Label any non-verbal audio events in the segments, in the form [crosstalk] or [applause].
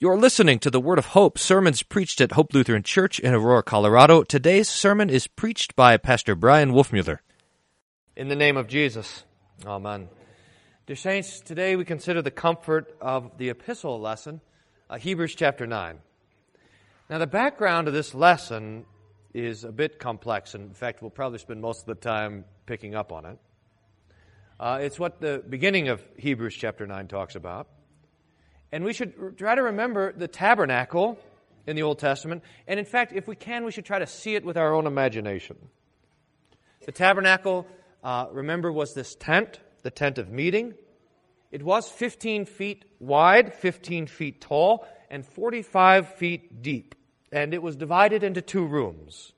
You're listening to the Word of Hope, sermons preached at Hope Lutheran Church in Aurora, Colorado. Today's sermon is preached by Pastor Bryan Wolfmueller. In the name of Jesus, Amen. Dear Saints, today we consider the comfort of the epistle lesson, uh, Hebrews chapter 9. Now, the background of this lesson is a bit complex, and in fact, we'll probably spend most of the time picking up on it. Uh, it's what the beginning of Hebrews chapter 9 talks about. And we should try to remember the tabernacle in the Old Testament. And in fact, if we can, we should try to see it with our own imagination. The tabernacle, uh, remember, was this tent, the tent of meeting. It was 15 feet wide, 15 feet tall, and 45 feet deep. And it was divided into two rooms.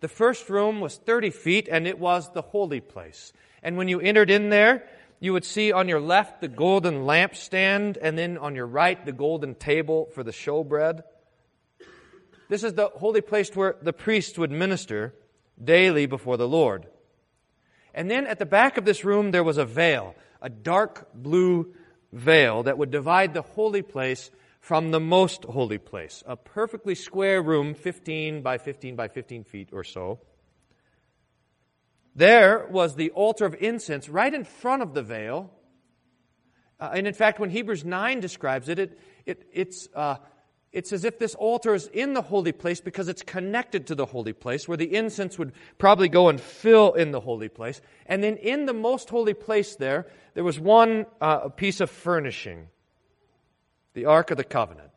The first room was 30 feet, and it was the holy place. And when you entered in there, you would see on your left the golden lampstand, and then on your right the golden table for the showbread. This is the holy place where the priest would minister daily before the Lord. And then at the back of this room there was a veil, a dark blue veil that would divide the holy place from the most holy place. A perfectly square room, 15 by 15 by 15 feet or so. There was the altar of incense right in front of the veil. Uh, and in fact, when Hebrews 9 describes it, it, it it's, uh, it's as if this altar is in the holy place because it's connected to the holy place, where the incense would probably go and fill in the holy place. And then in the most holy place there, there was one uh, piece of furnishing the Ark of the Covenant.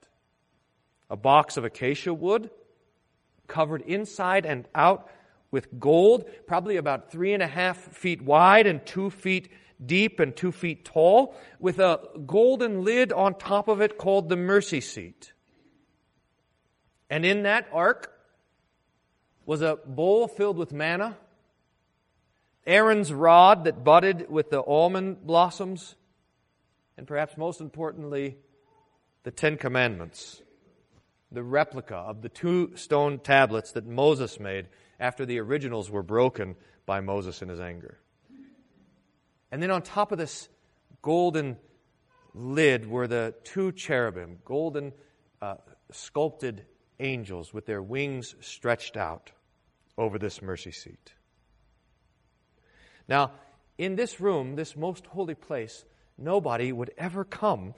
A box of acacia wood, covered inside and out with gold, probably about three and a half feet wide and two feet deep and two feet tall, with a golden lid on top of it called the mercy seat. And in that ark was a bowl filled with manna, Aaron's rod that budded with the almond blossoms, and perhaps most importantly, the Ten Commandments, the replica of the two stone tablets that Moses made after the originals were broken by Moses in his anger. And then on top of this golden lid were the two cherubim, golden uh, sculpted angels with their wings stretched out over this mercy seat. Now, in this room, this most holy place, nobody would ever come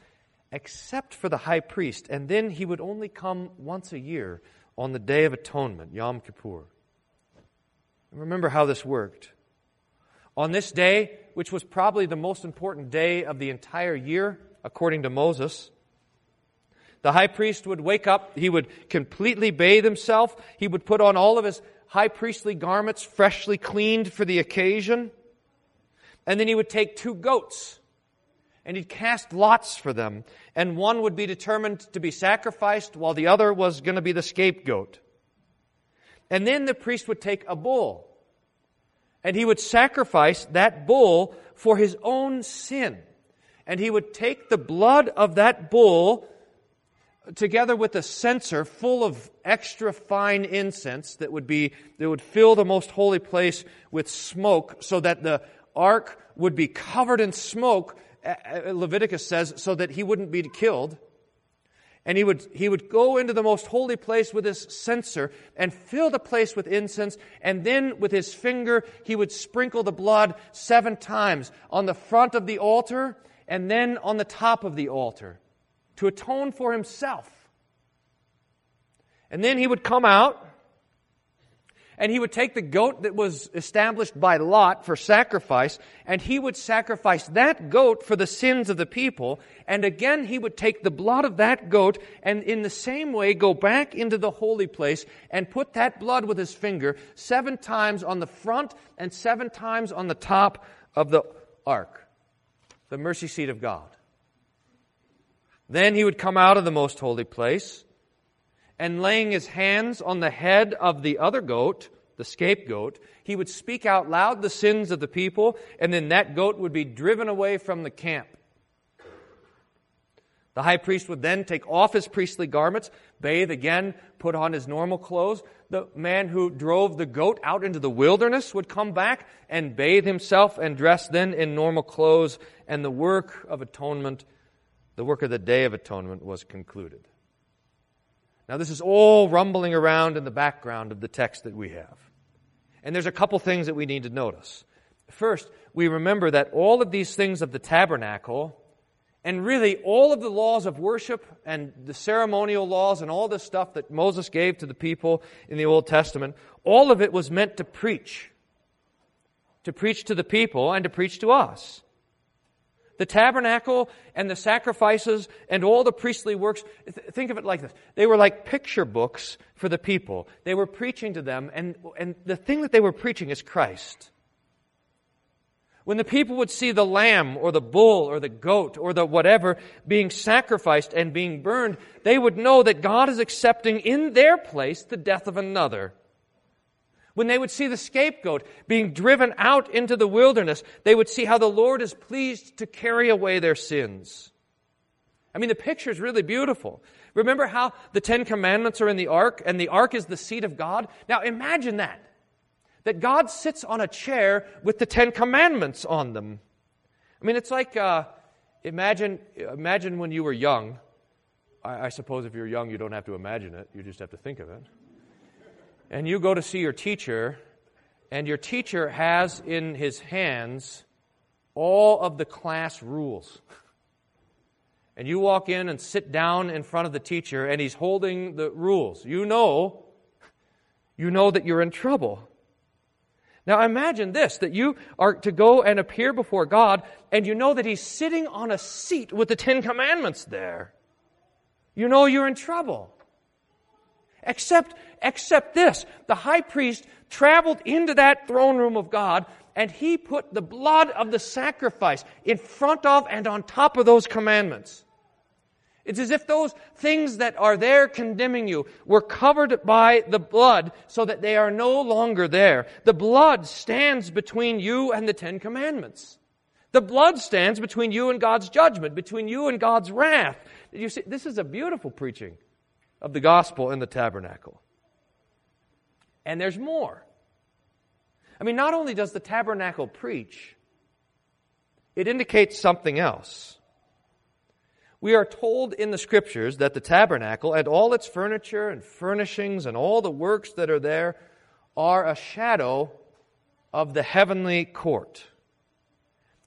except for the high priest, and then he would only come once a year on the Day of Atonement, Yom Kippur. Remember how this worked. On this day, which was probably the most important day of the entire year, according to Moses, the high priest would wake up, he would completely bathe himself, he would put on all of his high priestly garments, freshly cleaned for the occasion, and then he would take two goats and he'd cast lots for them, and one would be determined to be sacrificed while the other was going to be the scapegoat. And then the priest would take a bull and he would sacrifice that bull for his own sin. And he would take the blood of that bull together with a censer full of extra fine incense that would be, that would fill the most holy place with smoke so that the ark would be covered in smoke, uh, uh, Leviticus says, so that he wouldn't be killed and he would, he would go into the most holy place with his censer and fill the place with incense, and then with his finger he would sprinkle the blood seven times on the front of the altar and then on the top of the altar to atone for himself. And then he would come out and he would take the goat that was established by Lot for sacrifice, and he would sacrifice that goat for the sins of the people. And again, he would take the blood of that goat and in the same way go back into the holy place and put that blood with his finger seven times on the front and seven times on the top of the ark, the mercy seat of God. Then he would come out of the most holy place and laying his hands on the head of the other goat, the scapegoat, he would speak out loud the sins of the people, and then that goat would be driven away from the camp. The high priest would then take off his priestly garments, bathe again, put on his normal clothes. The man who drove the goat out into the wilderness would come back and bathe himself and dress then in normal clothes, and the work of atonement the work of the Day of Atonement was concluded. Now, this is all rumbling around in the background of the text that we have. And there's a couple things that we need to notice. First, we remember that all of these things of the tabernacle, and really all of the laws of worship and the ceremonial laws and all this stuff that Moses gave to the people in the Old Testament, all of it was meant to preach. To preach to the people and to preach to us. The tabernacle and the sacrifices and all the priestly works, think of it like this. They were like picture books for the people. They were preaching to them, and, and the thing that they were preaching is Christ. When the people would see the lamb or the bull or the goat or the whatever being sacrificed and being burned, they would know that God is accepting in their place the death of another. When they would see the scapegoat being driven out into the wilderness, they would see how the Lord is pleased to carry away their sins. I mean, the picture is really beautiful. Remember how the Ten Commandments are in the ark, and the ark is the seat of God? Now imagine that. That God sits on a chair with the Ten Commandments on them. I mean, it's like, uh, imagine, imagine when you were young. I, I suppose if you're young, you don't have to imagine it, you just have to think of it and you go to see your teacher, and your teacher has in his hands all of the class rules. [laughs] And you walk in and sit down in front of the teacher, and he's holding the rules. You know, you know that you're in trouble. Now imagine this that you are to go and appear before God, and you know that He's sitting on a seat with the Ten Commandments there. You know you're in trouble. Except, except this. The high priest traveled into that throne room of God and he put the blood of the sacrifice in front of and on top of those commandments. It's as if those things that are there condemning you were covered by the blood so that they are no longer there. The blood stands between you and the Ten Commandments. The blood stands between you and God's judgment, between you and God's wrath. You see, this is a beautiful preaching of the gospel in the tabernacle. And there's more. I mean, not only does the tabernacle preach, it indicates something else. We are told in the scriptures that the tabernacle and all its furniture and furnishings and all the works that are there are a shadow of the heavenly court.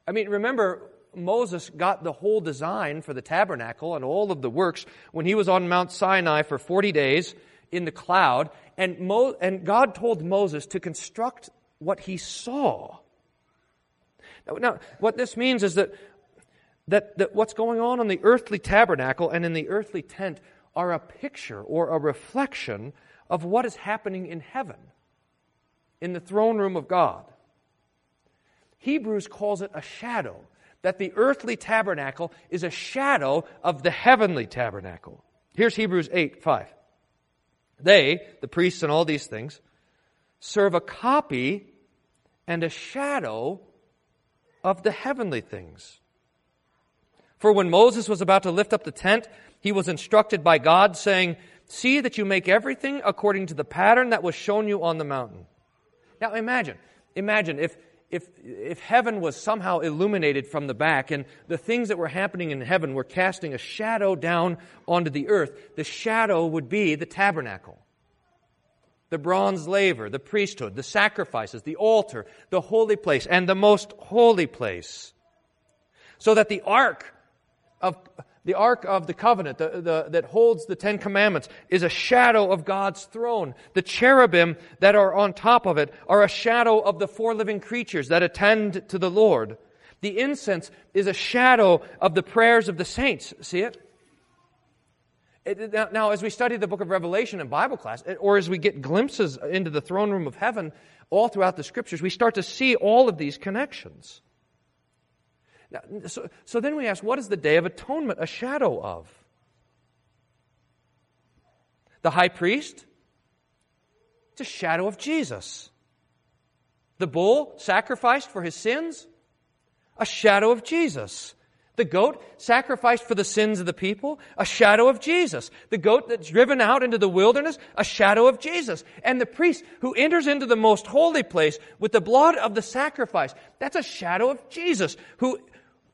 I mean, remember, Moses got the whole design for the tabernacle and all of the works when he was on Mount Sinai for 40 days in the cloud. And, Mo- and God told Moses to construct what he saw. Now, now, what this means is that, that, that what's going on in the earthly tabernacle and in the earthly tent are a picture or a reflection of what is happening in heaven, in the throne room of God. Hebrews calls it a shadow that the earthly tabernacle is a shadow of the heavenly tabernacle. Here's Hebrews 8 5. They, the priests and all these things, serve a copy and a shadow of the heavenly things. For when Moses was about to lift up the tent, he was instructed by God, saying, See that you make everything according to the pattern that was shown you on the mountain. Now imagine, imagine if, if, if heaven was somehow illuminated from the back and the things that were happening in heaven were casting a shadow down onto the earth, the shadow would be the tabernacle. The bronze laver, the priesthood, the sacrifices, the altar, the holy place, and the most holy place. So that the ark of, the Ark of the Covenant the, the, that holds the Ten Commandments is a shadow of God's throne. The cherubim that are on top of it are a shadow of the four living creatures that attend to the Lord. The incense is a shadow of the prayers of the saints. See it? it now, now, as we study the book of Revelation in Bible class, or as we get glimpses into the throne room of heaven all throughout the scriptures, we start to see all of these connections. Now, so, so then we ask, what is the Day of Atonement a shadow of? The high priest? It's a shadow of Jesus. The bull sacrificed for his sins? A shadow of Jesus. The goat sacrificed for the sins of the people, a shadow of Jesus. The goat that's driven out into the wilderness, a shadow of Jesus. And the priest who enters into the most holy place with the blood of the sacrifice, that's a shadow of Jesus, who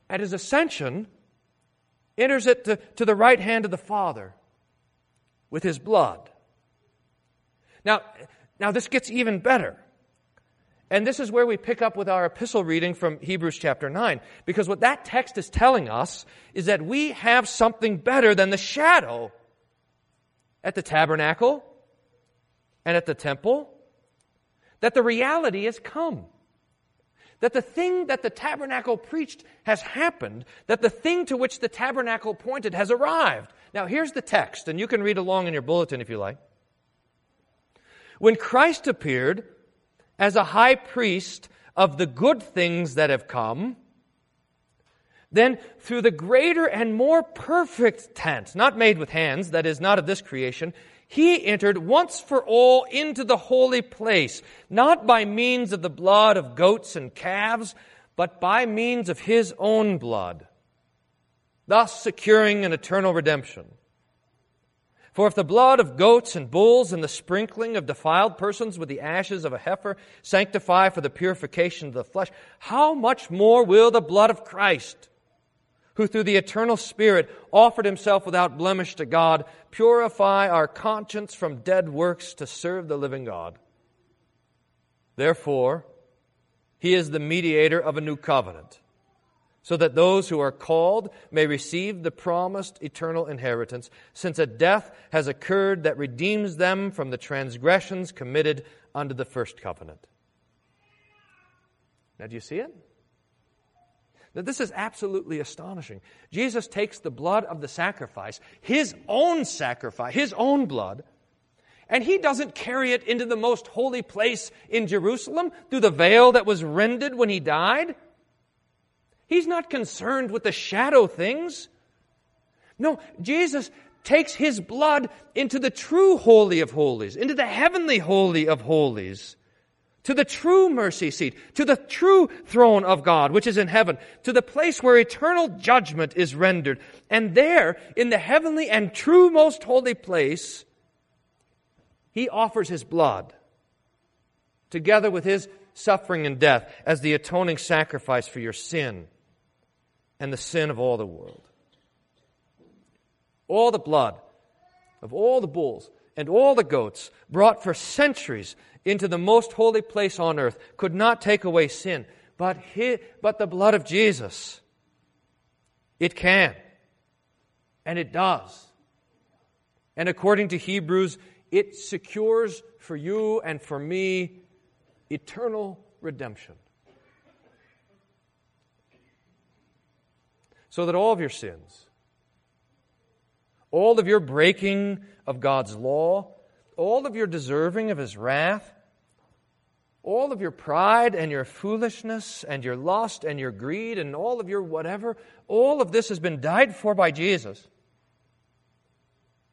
at his ascension enters it to, to the right hand of the Father with his blood. Now, now, this gets even better. And this is where we pick up with our epistle reading from Hebrews chapter 9. Because what that text is telling us is that we have something better than the shadow at the tabernacle and at the temple. That the reality has come that the thing that the tabernacle preached has happened, that the thing to which the tabernacle pointed has arrived. Now, here's the text, and you can read along in your bulletin if you like. When Christ appeared as a high priest of the good things that have come, then through the greater and more perfect tent, not made with hands, that is not of this creation, he entered once for all into the holy place, not by means of the blood of goats and calves, but by means of his own blood, thus securing an eternal redemption. For if the blood of goats and bulls and the sprinkling of defiled persons with the ashes of a heifer sanctify for the purification of the flesh, how much more will the blood of Christ, who through the eternal Spirit offered himself without blemish to God, purify our conscience from dead works to serve the living God. Therefore, he is the mediator of a new covenant, so that those who are called may receive the promised eternal inheritance, since a death has occurred that redeems them from the transgressions committed under the first covenant. Now, do you see it? Now, this is absolutely astonishing. Jesus takes the blood of the sacrifice, his own sacrifice, his own blood, and he doesn't carry it into the most holy place in Jerusalem through the veil that was rended when he died. He's not concerned with the shadow things. No, Jesus takes his blood into the true holy of holies, into the heavenly holy of holies to the true mercy seat, to the true throne of God, which is in heaven, to the place where eternal judgment is rendered. And there, in the heavenly and true most holy place, he offers his blood, together with his suffering and death, as the atoning sacrifice for your sin and the sin of all the world. All the blood of all the bulls and all the goats brought for centuries into the most holy place on earth could not take away sin, but, he, but the blood of Jesus, it can. And it does. And according to Hebrews, it secures for you and for me eternal redemption. So that all of your sins, all of your breaking of God's law, all of your deserving of His wrath, all of your pride and your foolishness and your lust and your greed and all of your whatever, all of this has been died for by Jesus,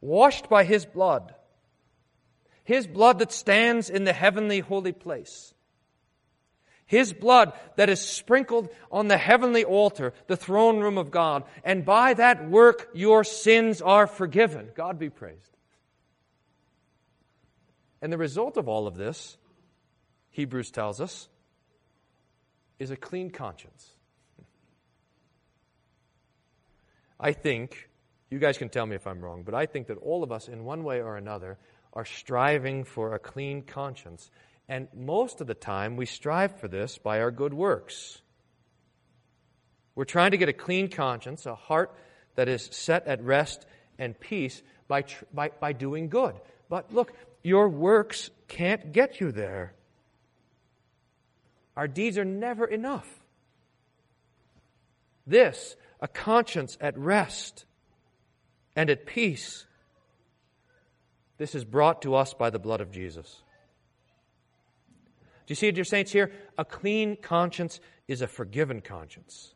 washed by His blood. His blood that stands in the heavenly holy place. His blood that is sprinkled on the heavenly altar, the throne room of God. And by that work, your sins are forgiven. God be praised. And the result of all of this Hebrews tells us, is a clean conscience. I think, you guys can tell me if I'm wrong, but I think that all of us, in one way or another, are striving for a clean conscience. And most of the time, we strive for this by our good works. We're trying to get a clean conscience, a heart that is set at rest and peace by, by, by doing good. But look, your works can't get you there. Our deeds are never enough. This, a conscience at rest and at peace, this is brought to us by the blood of Jesus. Do you see dear saints, here? A clean conscience is a forgiven conscience.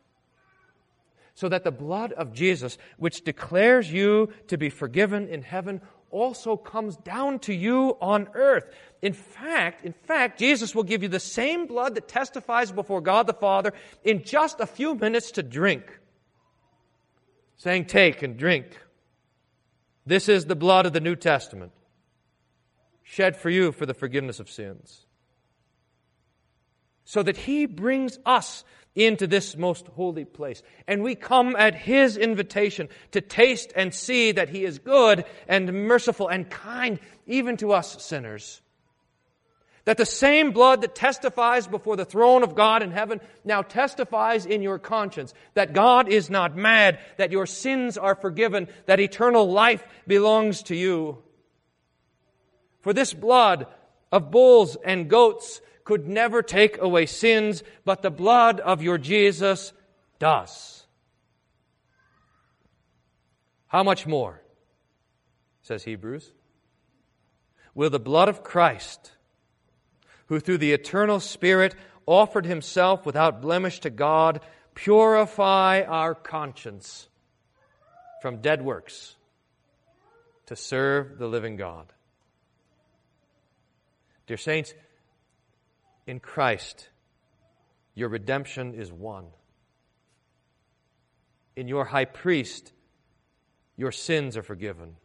So that the blood of Jesus, which declares you to be forgiven in heaven, also comes down to you on earth. In fact, in fact, Jesus will give you the same blood that testifies before God the Father in just a few minutes to drink. Saying, Take and drink. This is the blood of the New Testament, shed for you for the forgiveness of sins. So that he brings us into this most holy place. And we come at his invitation to taste and see that he is good and merciful and kind even to us sinners. That the same blood that testifies before the throne of God in heaven now testifies in your conscience that God is not mad, that your sins are forgiven, that eternal life belongs to you. For this blood of bulls and goats could never take away sins, but the blood of your Jesus does. How much more, says Hebrews, will the blood of Christ, who through the eternal Spirit offered himself without blemish to God, purify our conscience from dead works to serve the living God. Dear Saints, in Christ, your redemption is won. In your high priest, your sins are forgiven.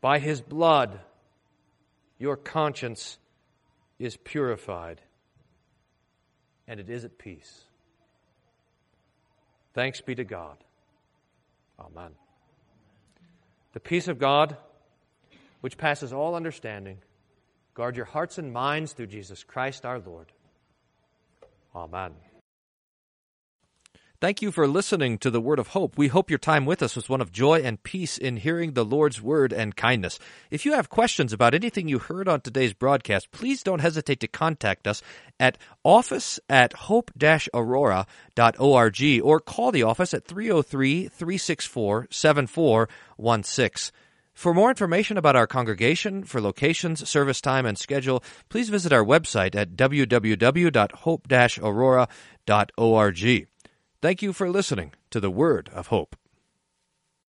By his blood, your conscience is purified and it is at peace. Thanks be to God. Amen. The peace of God, which passes all understanding, Guard your hearts and minds through Jesus Christ our Lord. Amen. Thank you for listening to the Word of Hope. We hope your time with us was one of joy and peace in hearing the Lord's Word and kindness. If you have questions about anything you heard on today's broadcast, please don't hesitate to contact us at office at hope-aurora.org or call the office at 303-364-7416. For more information about our congregation, for locations, service time, and schedule, please visit our website at www.hope-aurora.org. Thank you for listening to the Word of Hope.